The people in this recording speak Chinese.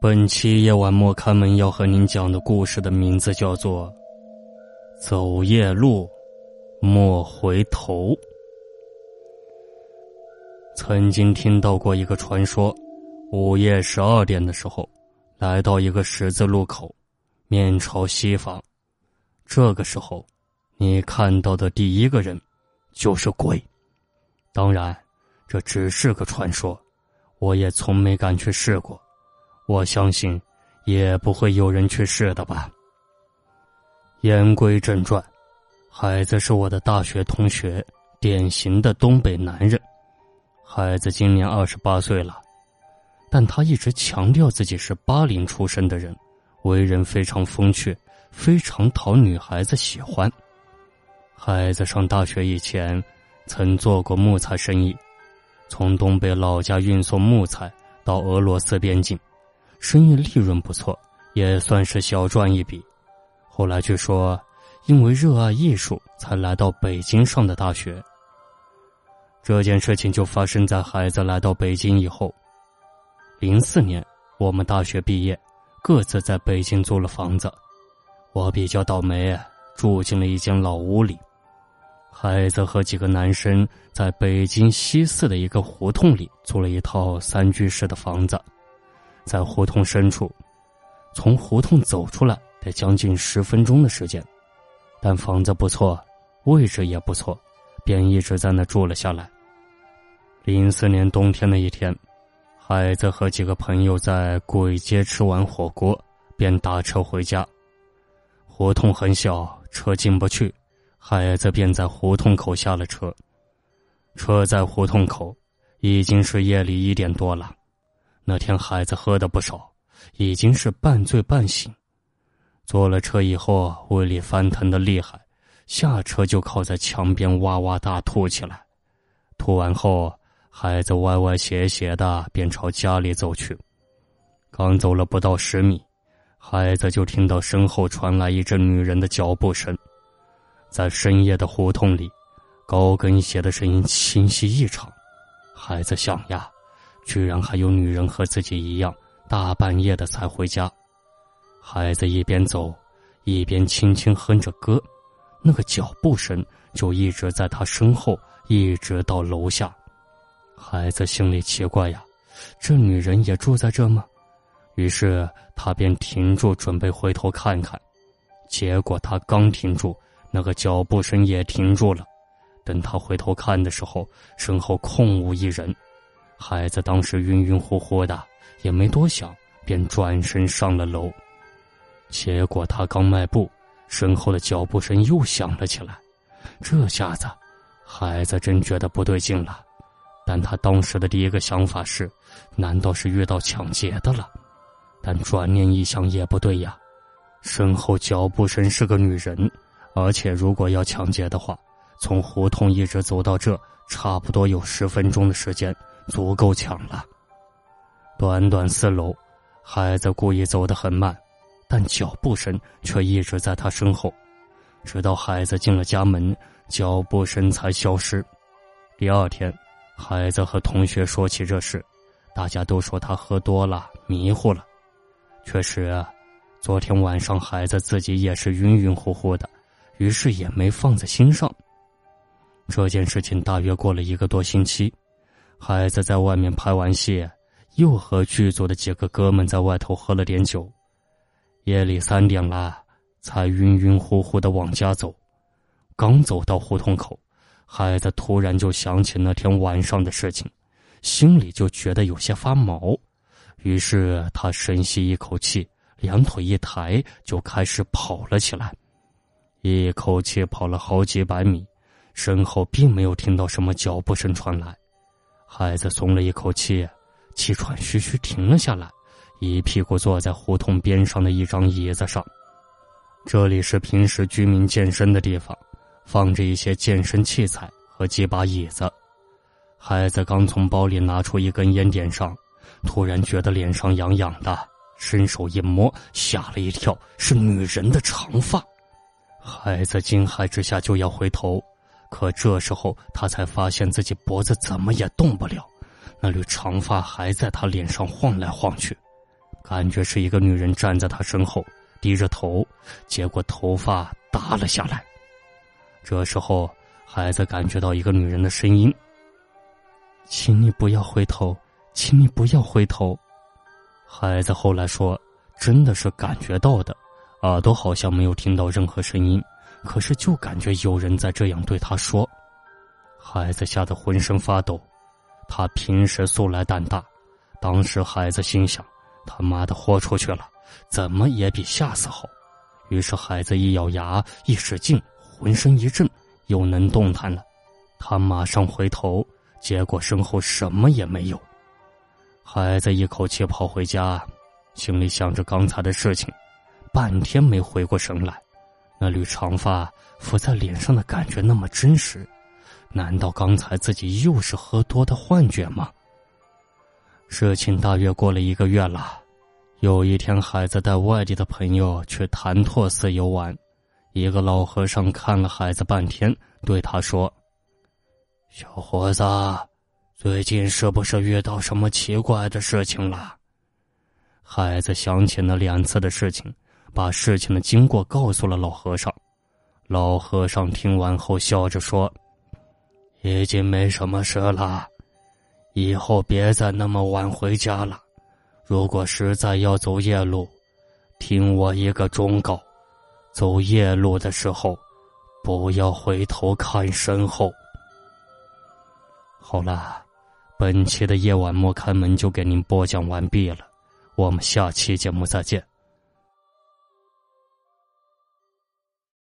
本期夜晚莫开门要和您讲的故事的名字叫做《走夜路莫回头》。曾经听到过一个传说：午夜十二点的时候，来到一个十字路口，面朝西方，这个时候，你看到的第一个人就是鬼。当然，这只是个传说，我也从没敢去试过。我相信，也不会有人去试的吧。言归正传，孩子是我的大学同学，典型的东北男人。孩子今年二十八岁了，但他一直强调自己是八零出生的人，为人非常风趣，非常讨女孩子喜欢。孩子上大学以前，曾做过木材生意，从东北老家运送木材到俄罗斯边境。生意利润不错，也算是小赚一笔。后来据说，因为热爱艺术，才来到北京上的大学。这件事情就发生在孩子来到北京以后。零四年，我们大学毕业，各自在北京租了房子。我比较倒霉，住进了一间老屋里。孩子和几个男生在北京西四的一个胡同里租了一套三居室的房子。在胡同深处，从胡同走出来得将近十分钟的时间，但房子不错，位置也不错，便一直在那住了下来。零四年冬天的一天，孩子和几个朋友在鬼街吃完火锅，便打车回家。胡同很小，车进不去，孩子便在胡同口下了车。车在胡同口，已经是夜里一点多了。那天孩子喝的不少，已经是半醉半醒。坐了车以后，胃里翻腾的厉害，下车就靠在墙边哇哇大吐起来。吐完后，孩子歪歪斜斜的便朝家里走去。刚走了不到十米，孩子就听到身后传来一阵女人的脚步声。在深夜的胡同里，高跟鞋的声音清晰异常。孩子想呀。居然还有女人和自己一样大半夜的才回家，孩子一边走，一边轻轻哼着歌，那个脚步声就一直在他身后，一直到楼下。孩子心里奇怪呀，这女人也住在这吗？于是他便停住，准备回头看看。结果他刚停住，那个脚步声也停住了。等他回头看的时候，身后空无一人。孩子当时晕晕乎乎的，也没多想，便转身上了楼。结果他刚迈步，身后的脚步声又响了起来。这下子，孩子真觉得不对劲了。但他当时的第一个想法是：难道是遇到抢劫的了？但转念一想，也不对呀。身后脚步声是个女人，而且如果要抢劫的话，从胡同一直走到这，差不多有十分钟的时间。足够抢了。短短四楼，孩子故意走得很慢，但脚步声却一直在他身后，直到孩子进了家门，脚步声才消失。第二天，孩子和同学说起这事，大家都说他喝多了，迷糊了。确实，昨天晚上孩子自己也是晕晕乎乎的，于是也没放在心上。这件事情大约过了一个多星期。孩子在外面拍完戏，又和剧组的几个哥们在外头喝了点酒，夜里三点了，才晕晕乎乎的往家走。刚走到胡同口，孩子突然就想起那天晚上的事情，心里就觉得有些发毛，于是他深吸一口气，两腿一抬，就开始跑了起来。一口气跑了好几百米，身后并没有听到什么脚步声传来。孩子松了一口气，气喘吁吁停了下来，一屁股坐在胡同边上的一张椅子上。这里是平时居民健身的地方，放着一些健身器材和几把椅子。孩子刚从包里拿出一根烟点上，突然觉得脸上痒痒的，伸手一摸，吓了一跳，是女人的长发。孩子惊骇之下就要回头。可这时候，他才发现自己脖子怎么也动不了，那缕长发还在他脸上晃来晃去。感觉是一个女人站在他身后，低着头，结果头发耷了下来。这时候，孩子感觉到一个女人的声音：“请你不要回头，请你不要回头。”孩子后来说：“真的是感觉到的，耳朵好像没有听到任何声音，可是就感觉有人在这样对他说。”孩子吓得浑身发抖。他平时素来胆大，当时孩子心想：“他妈的，豁出去了，怎么也比吓死好。”于是孩子一咬牙，一使劲。浑身一震，又能动弹了。他马上回头，结果身后什么也没有。孩子一口气跑回家，心里想着刚才的事情，半天没回过神来。那缕长发拂在脸上的感觉那么真实，难道刚才自己又是喝多的幻觉吗？事情大约过了一个月了。有一天，孩子带外地的朋友去潭柘寺游玩。一个老和尚看了孩子半天，对他说：“小伙子，最近是不是遇到什么奇怪的事情了？”孩子想起那两次的事情，把事情的经过告诉了老和尚。老和尚听完后笑着说：“已经没什么事了，以后别再那么晚回家了。如果实在要走夜路，听我一个忠告。”走夜路的时候，不要回头看身后。好了，本期的夜晚莫开门就给您播讲完毕了，我们下期节目再见。